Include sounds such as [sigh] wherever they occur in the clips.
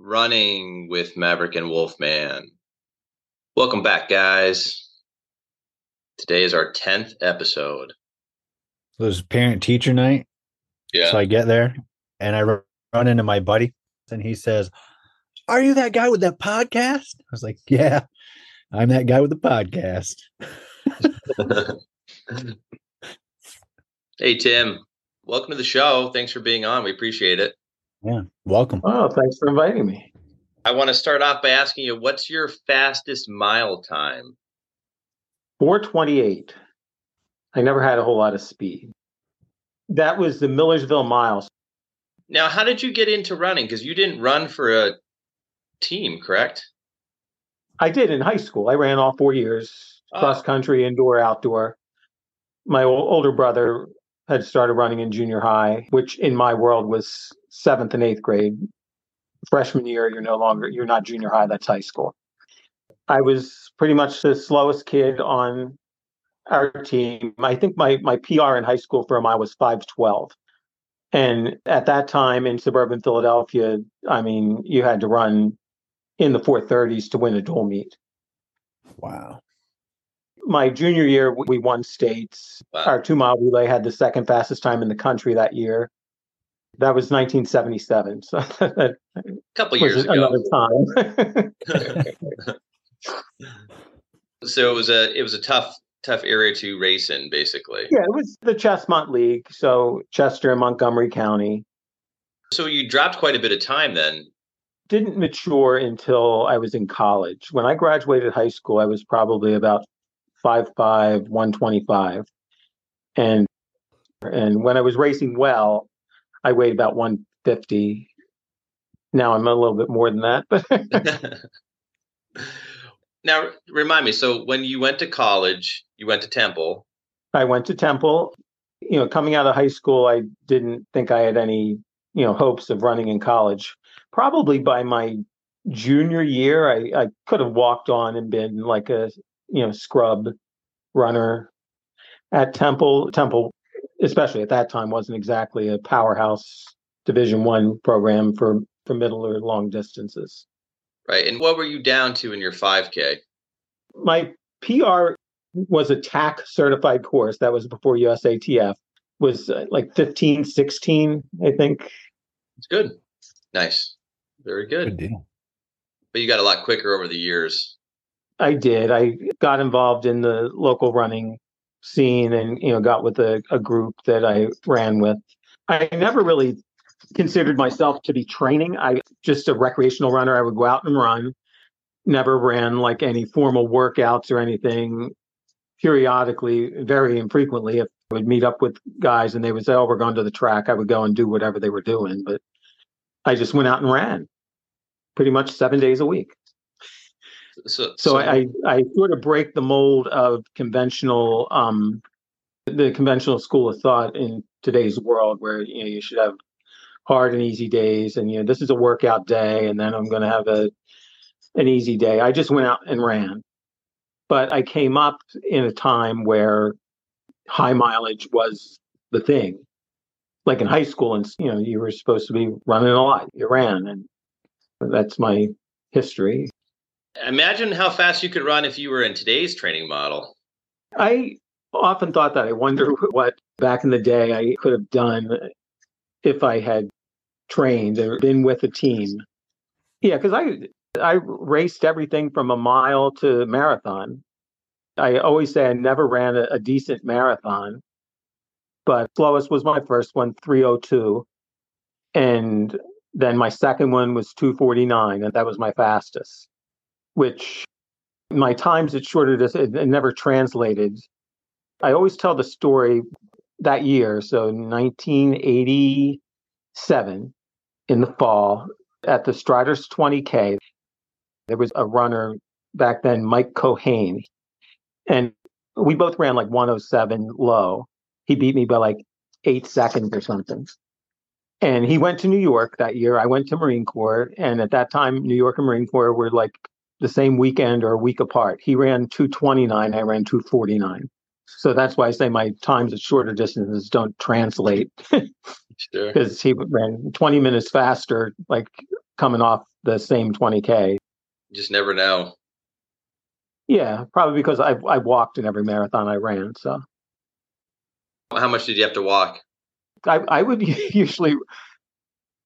running with Maverick and Wolfman. Welcome back, guys. Today is our 10th episode. It was parent teacher night. Yeah. So I get there and I run into my buddy and he says, Are you that guy with that podcast? I was like, Yeah, I'm that guy with the podcast. [laughs] hey, Tim. Welcome to the show. Thanks for being on. We appreciate it. Yeah. Welcome. Oh, thanks for inviting me. I want to start off by asking you what's your fastest mile time? 428. I never had a whole lot of speed. That was the Millersville miles. Now, how did you get into running? Because you didn't run for a team, correct? I did in high school. I ran all four years Oh. cross country, indoor, outdoor. My older brother had started running in junior high, which in my world was seventh and eighth grade. Freshman year, you're no longer, you're not junior high, that's high school. I was pretty much the slowest kid on our team. I think my, my PR in high school for a mile was 512. And at that time in suburban Philadelphia, I mean, you had to run in the 430s to win a dual meet Wow. my junior year we won states Wow. our two mile relay had the second fastest time in the country that year that was 1977 so [laughs] A couple years ago. another time [laughs] So it was a it was a tough tough area to race in, basically. yeah it was the Ches-Mont league so chester and montgomery county So you dropped quite a bit of time then. didn't mature until i was in college when i graduated high school i was probably about 5'5 125 and and when i was racing well i weighed about 150 now i'm a little bit more than that but [laughs] [laughs] now remind me. So when you went to college, you went to Temple. i went to temple you know coming out of high school i didn't think i had any you know hopes of running in college probably by my junior year i, I could have walked on and been like a you know scrub runner at temple temple especially at that time wasn't exactly a powerhouse division one program for for middle or long distances Right. And what were you down to in your 5K? my PR was a TAC certified course. That was before USATF. Was uh, like 15, 16, I think. It's good. Nice. Very Good good. deal. But you got a lot quicker over the years. I did. I got involved in the local running scene and, you know, got with a, a group that I ran with. I never really considered myself to be training. I just a recreational runner. I would go out and run. Never ran like any formal workouts or anything. Periodically, very infrequently, if I would meet up with guys and they would say, "Oh, we're going to the track," I would go and do whatever they were doing. But I just went out and ran, pretty much seven days a week. So, So I, I sort of break the mold of conventional, um, the conventional school of thought in today's world, where you know you should have hard and easy days, and you know this is a workout day, and then I'm going to have a an easy day. I just went out and ran, but I came up in a time where high mileage was the thing. Like in high school, and you know you were supposed to be running a lot. You ran, and that's my history. Imagine how fast you could run if you were in today's training model. I often thought that. I wonder [laughs] what back in the day I could have done if I had trained or been with a team. Yeah, because I I raced everything from a mile to marathon. I always say I never ran a, a decent marathon, but slowest was my first one, 302. And then my second one was 249, and that was my fastest, which my times at shorter distance it never translated. I always tell the story that year, so 1987 in the fall at the Striders 20K. There was a runner back then, Mike Cohane, and we both ran like 107 low. He beat me by like eight seconds or something. And he went to New York that year. I went to Marine Corps. And at that time, New York and Marine Corps were like the same weekend or a week apart. He ran 229, I ran 249. So that's why I say my times at shorter distances don't translate Sure. [laughs] because he ran 20 minutes faster, like coming off the same 20K. You just never know. Yeah, probably because I I walked in every marathon I ran. So How much did you have to walk? I I would [laughs] usually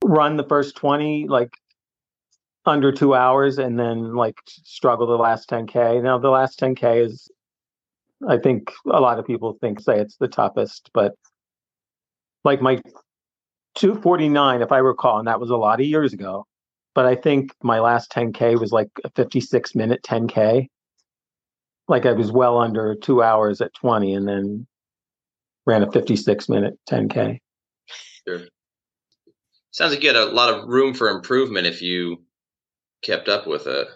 run the first 20 like under two hours and then like struggle the last 10k now the last 10k is i think a lot of people think say it's the toughest but like my 249 if i recall and that was a lot of years ago but i think my last 10k was like a 56 minute 10k like i was well under two hours at 20 and then ran a 56 minute 10k Sure. Sounds like you had a lot of room for improvement if you kept up with it.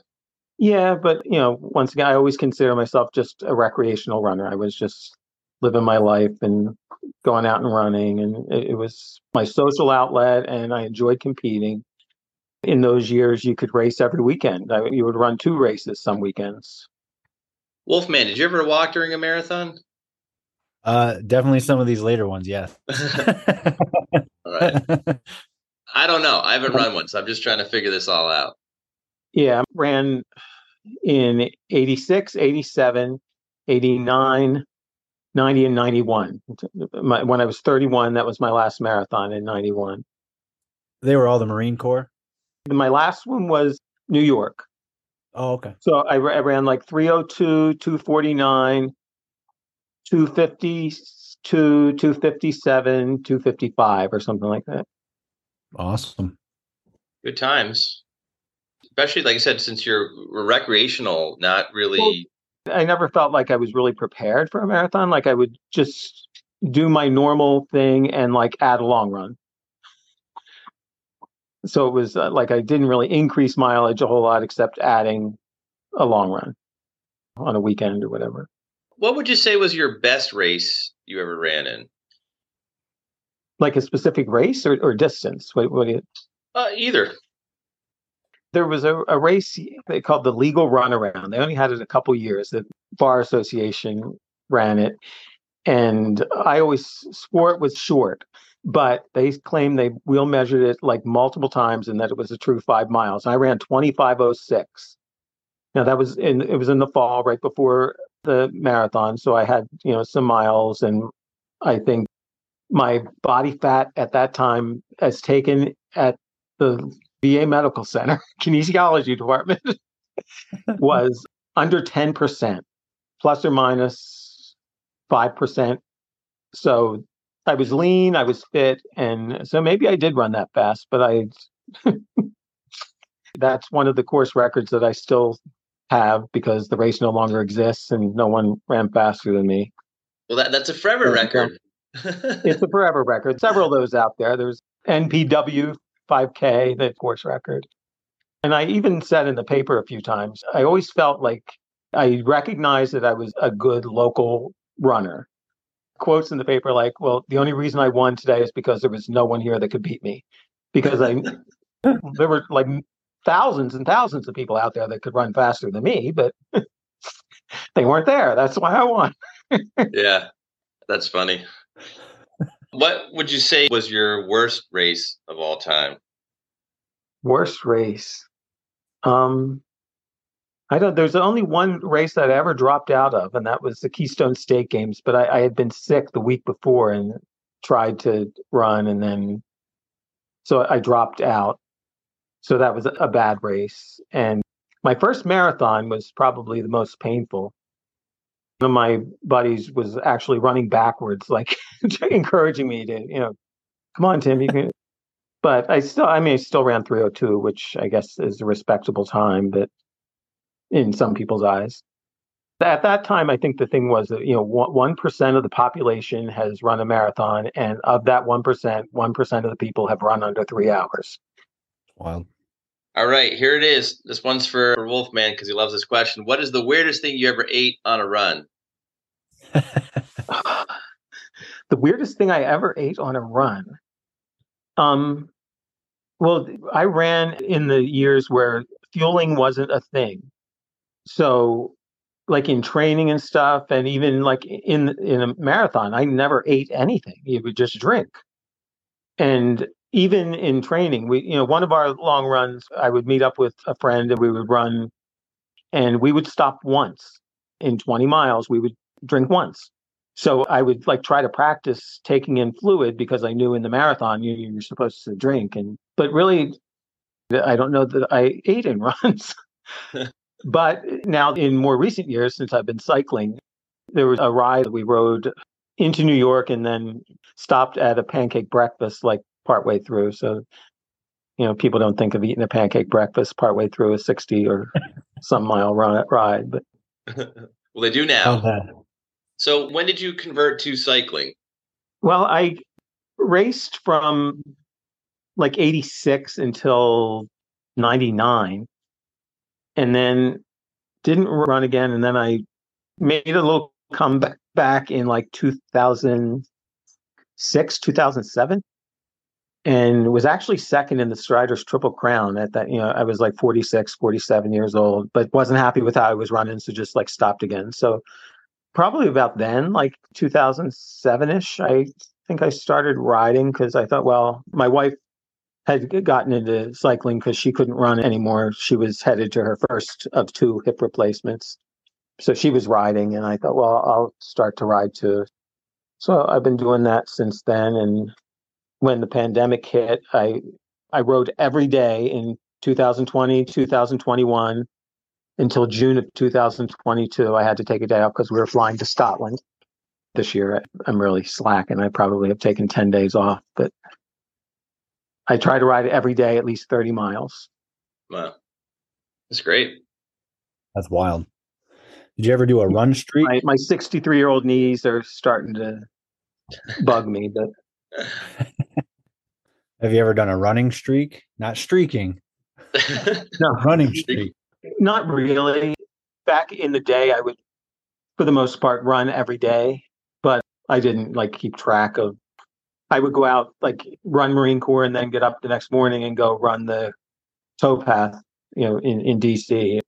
Yeah, but you know, once again, I always consider myself just a recreational runner. I was just living my life and going out and running, and it, it was my social outlet, and I enjoyed competing. In those years, you could race every weekend. I, you would run two races some weekends. Wolfman, did you ever walk during a marathon? Uh, definitely some of these later ones, yes. [laughs] [laughs] all right. I don't know. I haven't run one, so I'm just trying to figure this all out. Yeah, I ran in 86, 87, 89, 90, and 91. My, when I was 31, that was my last marathon in 91. They were all the Marine Corps. My last one was New York. Oh, okay. So I, I ran like 302, 249, 252, 257, 255, or something like that. Awesome. Good times. Especially, like I said, since you're recreational, not really. Well, I never felt like I was really prepared for a marathon. Like I would just do my normal thing and like add a long run. So it was uh, like I didn't really increase mileage a whole lot except adding a long run on a weekend or whatever. What would you say was your best race you ever ran in? Like a specific race or, or distance? What, what you... uh, either. There was a, a race they called the Legal Runaround. They only had it a couple years. The Bar Association ran it. And I always swore it was short, but they claimed they wheel measured it like multiple times and that it was a true five miles. I ran 2506. Now that was in it was in the fall right before the marathon. So I had, you know, some miles and I think my body fat at that time as taken at the VA Medical Center [laughs] kinesiology department [laughs] was under 10%, plus or minus 5%. So I was lean, I was fit, and so maybe I did run that fast, but I [laughs] that's one of the course records that I still have because the race no longer exists and no one ran faster than me. Well, that, that's a forever record. it's a forever record. Several of those out there. There's NPW 5K, the course record. And I even said in the paper a few times, I always felt like I recognized that I was a good local runner. Quotes in the paper like, well, the only reason I won today is because there was no one here that could beat me. Because I [laughs] there were like thousands and thousands of people out there that could run faster than me, but [laughs] they weren't there. That's why I won. [laughs] yeah. That's funny. What would you say was your worst race of all time? Worst race. Um I don't there's only one race that I ever dropped out of, and that was the Keystone State Games. But I, I had been sick the week before and tried to run and then so I dropped out. So that was a bad race. And my first marathon was probably the most painful one of my buddies was actually running backwards, like [laughs] encouraging me to, you know, come on, Tim, you can. [laughs] But I still, I mean, I still ran 302, which I guess is a respectable time, but in some people's eyes. At that time, I think the thing was that, you know, 1% of the population has run a marathon. And of that 1%, 1% of the people have run under three hours. Wow. All right, here it is. This one's for Wolfman because he loves this question. What is the weirdest thing you ever ate on a run? [sighs] the weirdest thing I ever ate on a run. Um, well, I ran in the years where fueling wasn't a thing. So, like in training and stuff, and even like in in a marathon, I never ate anything. You would just drink. And even in training, we, you know, one of our long runs, I would meet up with a friend and we would run and we would stop once in 20 miles. We would drink once. So I would like try to practice taking in fluid because I knew in the marathon you, you're supposed to drink. And, but really, I don't know that I ate in [laughs] runs. [laughs] but now in more recent years, since I've been cycling, there was a ride that we rode into New York and then stopped at a pancake breakfast like partway through. So, you know, people don't think of eating a pancake breakfast partway through a 60 or some mile run ride, but [laughs] well, they do now. So, when did you convert to cycling? Well, I raced from like 86 until 99 and then didn't run again and then I made a little comeback back in like 2006, 2007 and was actually second in the Striders Triple Crown at that. You know, I was like 46, 47 years old, but wasn't happy with how I was running, so just like stopped again. So probably about then, like 2007 ish, I think I started riding because I thought, well, my wife had gotten into cycling because she couldn't run anymore. She was headed to her first of two hip replacements. So she was riding, and I thought, well, I'll start to ride too. So I've been doing that since then. And when the pandemic hit, I I rode every day in 2020, 2021 until June of 2022. I had to take a day off because we were flying to Scotland. This year, I'm really slack, and I probably have taken 10 days off. But I try to ride every day at least 30 miles. Wow, that's great. That's wild. Did you ever do a run streak? My, my 63 year old knees are starting to bug me, but [laughs] Have you ever done a running streak? Not streaking. [laughs] no, running streak. Not really. Back in the day, I would, for the most part, run every day, but I didn't like keep track of. I would go out like run Marine Corps and then get up the next morning and go run the towpath, you know, in in DC.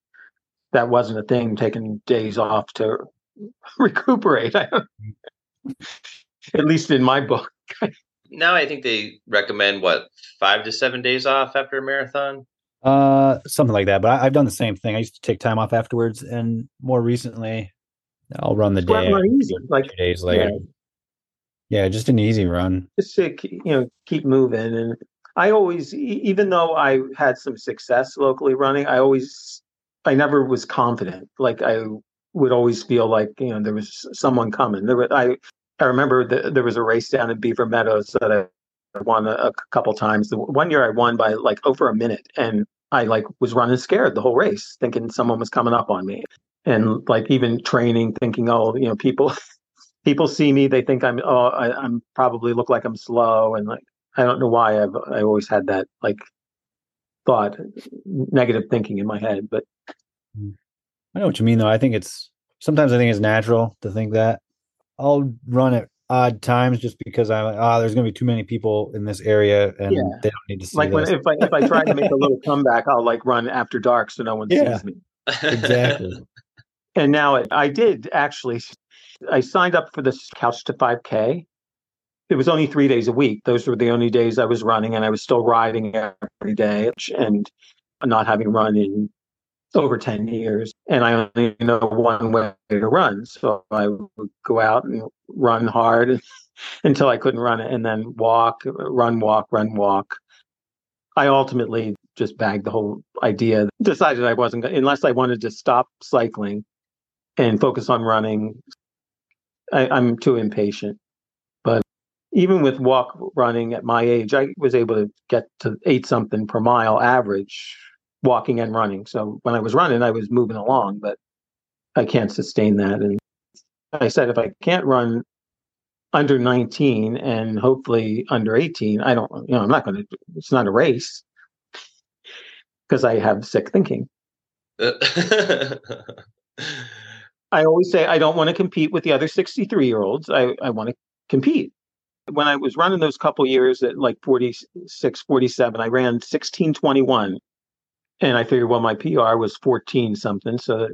That wasn't a thing. Taking days off to [laughs] recuperate. [laughs] At least in my book now I think they recommend what five to seven days off after a marathon. Uh, something like that. But I, have done the same thing. I used to take time off afterwards, and more recently, I'll run the day easy, like two days later. Yeah. yeah, just an easy run. Just to you know keep moving, and I always, even though I had some success locally running, I always, I never was confident. Like I would always feel like you know there was someone coming. There was I I remember the, there was a race down in Beaver Meadows that I won a, a couple times. The one year I won by like over a minute, and I like was running scared the whole race, thinking someone was coming up on me, and like even training, thinking, oh, you know, people [laughs] people see me, they think I'm oh, I, I'm probably look like I'm slow, and like I don't know why I've I always had that like thought, negative thinking in my head, but hmm. I know what you mean though. I think it's sometimes I think it's natural to think that I'll run at odd times just because I'm like, ah, oh, there's going to be too many people in this area and yeah. they don't need to see like when, if I if I try to make a little comeback, I'll like run after dark so no one yeah, sees me. Exactly. [laughs] and now it, I did actually. I signed up for this Couch to 5K. It was only three days a week. Those were the only days I was running, and I was still riding every day and not having run in over 10 years and I only know one way to run. So I would go out and run hard [laughs] until I couldn't run it and then walk, run, walk, run, walk. I ultimately just bagged the whole idea, decided I wasn't, going unless I wanted to stop cycling and focus on running. I, I'm too impatient. But even with walk running at my age, I was able to get to eight something per mile average walking and running. So when I was running, I was moving along, but I can't sustain that. And I said, if I can't run under 19 and hopefully under 18, I don't, you know, I'm not going to, it's not a race because I have sick thinking. [laughs] I always say I don't want to compete with the other 63 year olds. I, I want to compete. When I was running those couple years at like 46, 47, I ran 1621 and I figured, well, my PR was 14 something. So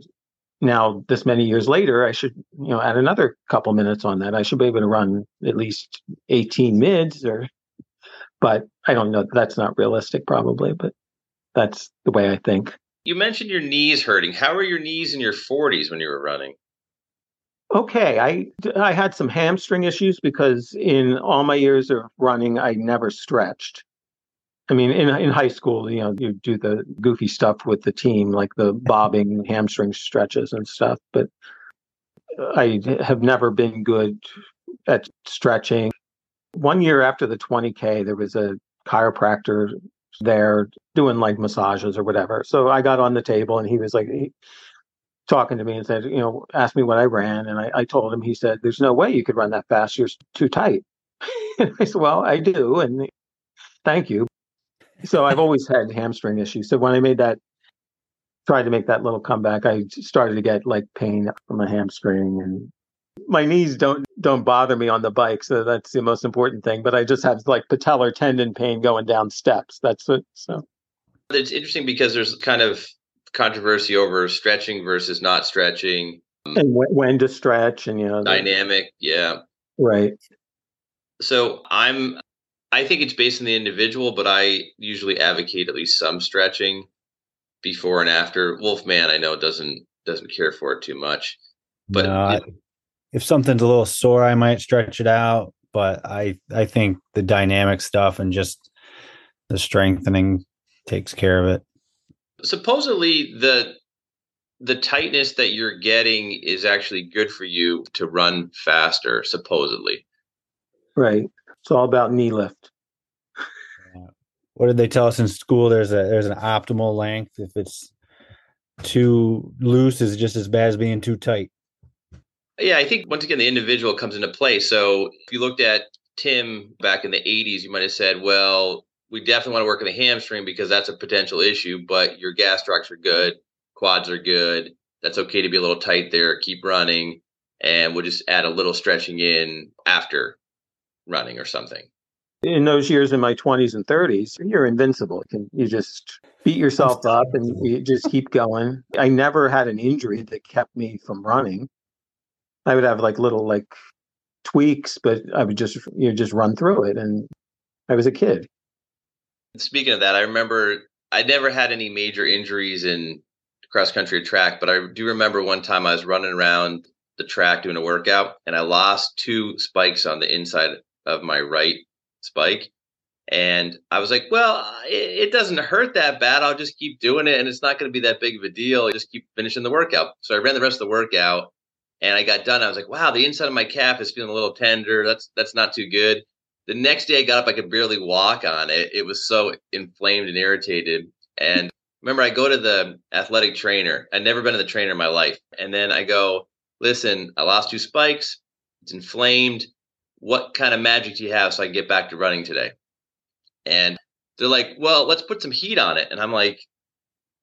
now, this many years later, I should, you know, add another couple minutes on that. I should be able to run at least 18 mids or But I don't know. That's not realistic, probably, but that's the way I think. You mentioned your knees hurting. How were your knees in your 40s when you were running? Okay, I I had some hamstring issues because in all my years of running, I never stretched. I mean, in in high school, you know, you do the goofy stuff with the team, like the [laughs] bobbing hamstring stretches and stuff. But I have never been good at stretching. One year after the 20K, there was a chiropractor there doing like massages or whatever. So I got on the table and he was like he, talking to me and said, you know, asked me what I ran. And I, I told him, he said, there's no way you could run that fast. You're too tight. [laughs] I said, well, I do. And thank you. So I've always had hamstring issues. So when I made that tried to make that little comeback, I started to get like pain from my hamstring and my knees don't don't bother me on the bike, so that's the most important thing. But I just have like patellar tendon pain going down steps. That's it. So it's interesting because there's kind of controversy over stretching versus not stretching, and when, when to stretch, and you know, dynamic. Yeah, right. So I'm. I think it's based on the individual, but I usually advocate at least some stretching before and after. Wolfman, I know doesn't doesn't care for it too much, but no, I, if something's a little sore, I might stretch it out. But I I think the dynamic stuff and just the strengthening takes care of it. Supposedly the the tightness that you're getting is actually good for you to run faster. Supposedly, right? It's all about knee lift what did they tell us in school? There's a there's an optimal length. If it's too loose, is just as bad as being too tight. Yeah, I think once again the individual comes into play. So if you looked at Tim back in the 80s, you might have said, well, we definitely want to work on the hamstring because that's a potential issue, but your gastrocs are good, quads are good. That's okay to be a little tight there. Keep running, and we'll just add a little stretching in after running or something in those years in my 20s and 30s, you're invincible. You just beat yourself up and you just keep going. I never had an injury that kept me from running. I would have like little like tweaks, but I would just you know just run through it. And I was a kid. Speaking of that, I remember I never had any major injuries in cross country track, but I do remember one time I was running around the track doing a workout and I lost two spikes on the inside of my right spike. And I was like, well, it, it, doesn't hurt that bad. I'll just keep doing it and it's not going to be that big of a deal. I just keep finishing the workout. So I ran the rest of the workout and I got done. I was like, wow, the inside of my calf is feeling a little tender. That's that's not too good. The next day I got up, I could barely walk on it. It was so inflamed and irritated. And remember, I go to the athletic trainer. I'd never been to the trainer in my life. And then I go, listen, I lost two spikes. It's inflamed what kind of magic do you have so I can get back to running today? And they're like, well, let's put some heat on it. And I'm like,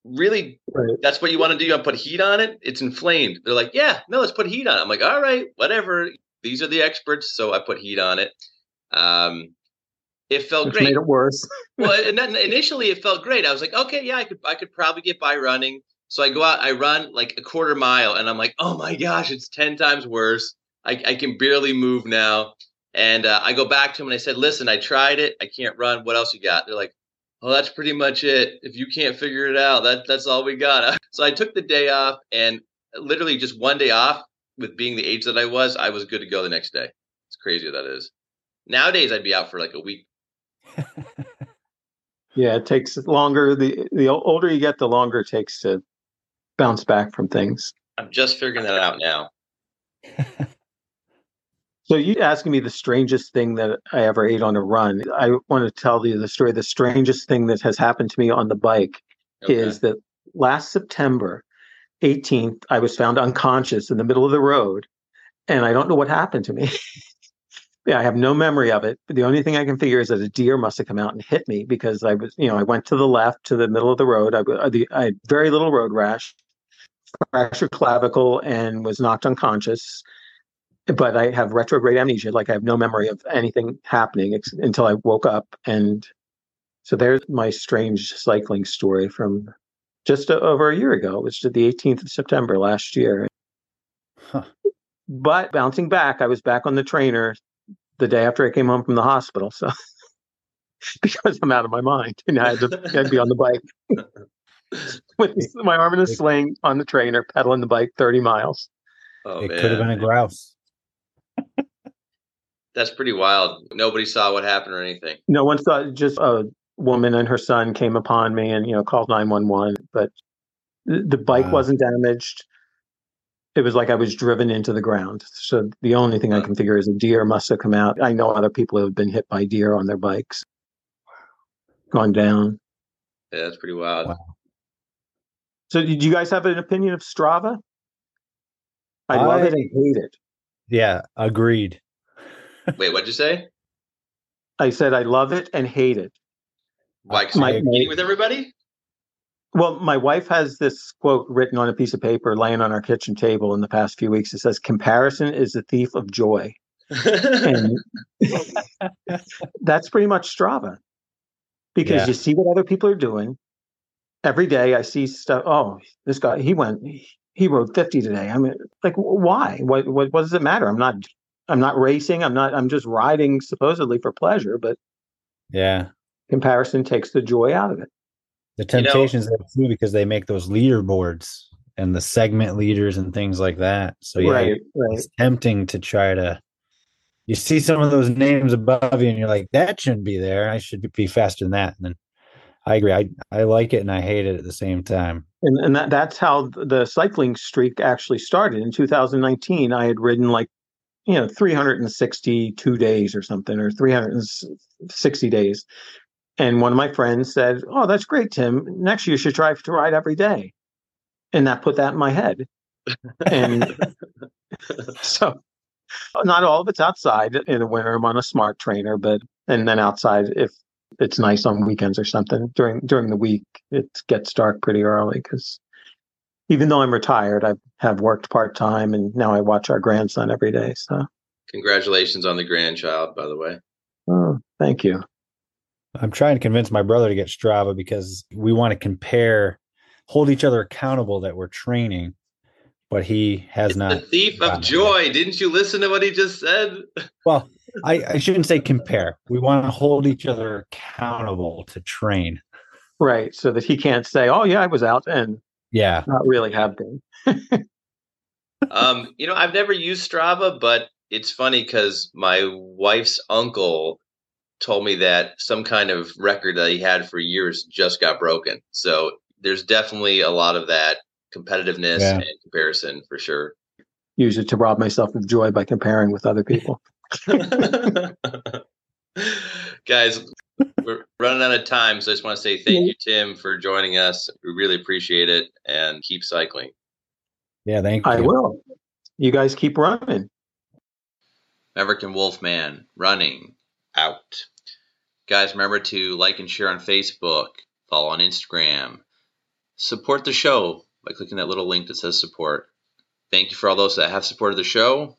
really? Right. That's what you want to do? You want to put heat on it? It's inflamed. They're like, yeah, no, let's put heat on it. I'm like, all right, whatever. These are the experts. So I put heat on it. Um, it felt Which great. Made it worse. [laughs] well, and then initially it felt great. I was like, okay, yeah, I could, I could probably get by running. So I go out, I run like a quarter mile, and I'm like, oh my gosh, it's ten times worse. I, I can barely move now. And uh, I go back to him and I said, listen, I tried it. I can't run. What else you got? They're like, oh, that's pretty much it. If you can't figure it out, that, that's all we got. [laughs] so I took the day off and literally just one day off with being the age that I was, I was good to go the next day. It's crazy that is. Nowadays, I'd be out for like a week. [laughs] yeah, it takes longer. The, the older you get, the longer it takes to bounce back from things. I'm just figuring that out now. [laughs] So you asking me the strangest thing that I ever ate on a run. I want to tell you the story. The strangest thing that has happened to me on the bike okay. is that last September 18th, I was found unconscious in the middle of the road. And I don't know what happened to me. [laughs] yeah, I have no memory of it. But the only thing I can figure is that a deer must have come out and hit me because I was, you know, I went to the left to the middle of the road. I, uh, I had very little road rash, fractured clavicle, and was knocked unconscious but I have retrograde amnesia. Like I have no memory of anything happening ex- until I woke up. And so there's my strange cycling story from just a, over a year ago, which was the 18th of September last year. Huh. But bouncing back, I was back on the trainer the day after I came home from the hospital. So [laughs] because I'm out of my mind and I had to, I had to be on the bike [laughs] with my arm in a sling on the trainer, pedaling the bike 30 miles. Oh, it could have been a grouse. That's pretty wild. Nobody saw what happened or anything. No one saw. Just a woman and her son came upon me and you know called nine one one. But the bike wow. wasn't damaged. It was like I was driven into the ground. So the only thing I can figure is a deer must have come out. I know other people who have been hit by deer on their bikes, gone down. Yeah, that's pretty wild. Wow. So, did you guys have an opinion of Strava? I, I love it and hate it. Yeah, agreed. Wait, what'd you say? I said I love it and hate it. Why? My, meeting with everybody? Well, my wife has this quote written on a piece of paper laying on our kitchen table in the past few weeks. It says, "Comparison is the thief of joy." and [laughs] that's pretty much Strava, because yeah. you see what other people are doing, every day I see stuff. Oh, this guy, he went, he rode 50 today. I mean, like, why? What, what, what does it matter? I'm not, I'm not racing. I'm not, I'm just riding supposedly for pleasure, but yeah, comparison takes the joy out of it. The temptations you know, too, because they make those leaderboards and the segment leaders and things like that. So yeah, right, right. it's tempting to try to, you see some of those names above you and you're like, that shouldn't be there. I should be faster than that. And then I agree. I I like it and I hate it at the same time. And and that, that's how the cycling streak actually started. In 2019, I had ridden like you know 362 days or something or 360 days. And one of my friends said, "Oh, that's great, Tim. Next year you should try to ride every day." And that put that in my head. And [laughs] so not all of it's outside in the winter. I'm on a smart trainer, but and then outside if it's nice on weekends or something. During during the week, it gets dark pretty early because even though I'm retired, I have worked part time, and now I watch our grandson every day. So, congratulations on the grandchild, by the way. Oh, thank you. I'm trying to convince my brother to get Strava because we want to compare, hold each other accountable that we're training, but he has it's not. The thief of joy. It. Didn't you listen to what he just said? Well, [laughs] I, I shouldn't say compare. We want to hold each other accountable to train. Right. So that he can't say, oh, yeah, I was out and yeah, not really have been. [laughs] um, you know, I've never used Strava, but it's funny because my wife's uncle told me that some kind of record that he had for years just got broken. So there's definitely a lot of that competitiveness yeah. and comparison for sure. Use it to rob myself of joy by comparing with other people. [laughs] Guys, we're running out of time, so I just want to say thank you, Tim, for joining us. We really appreciate it and keep cycling. Yeah, thank you. I will. You guys keep running. Maverick and Wolfman running out. Guys, remember to like and share on Facebook, follow on Instagram, support the show by clicking that little link that says support. Thank you for all those that have supported the show.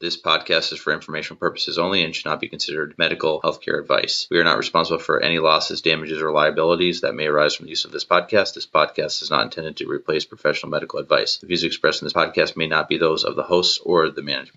This podcast is for informational purposes only and should not be considered medical healthcare advice. We are not responsible for any losses, damages, or liabilities that may arise from the use of this podcast. This podcast is not intended to replace professional medical advice. The views expressed in this podcast may not be those of the hosts or the management.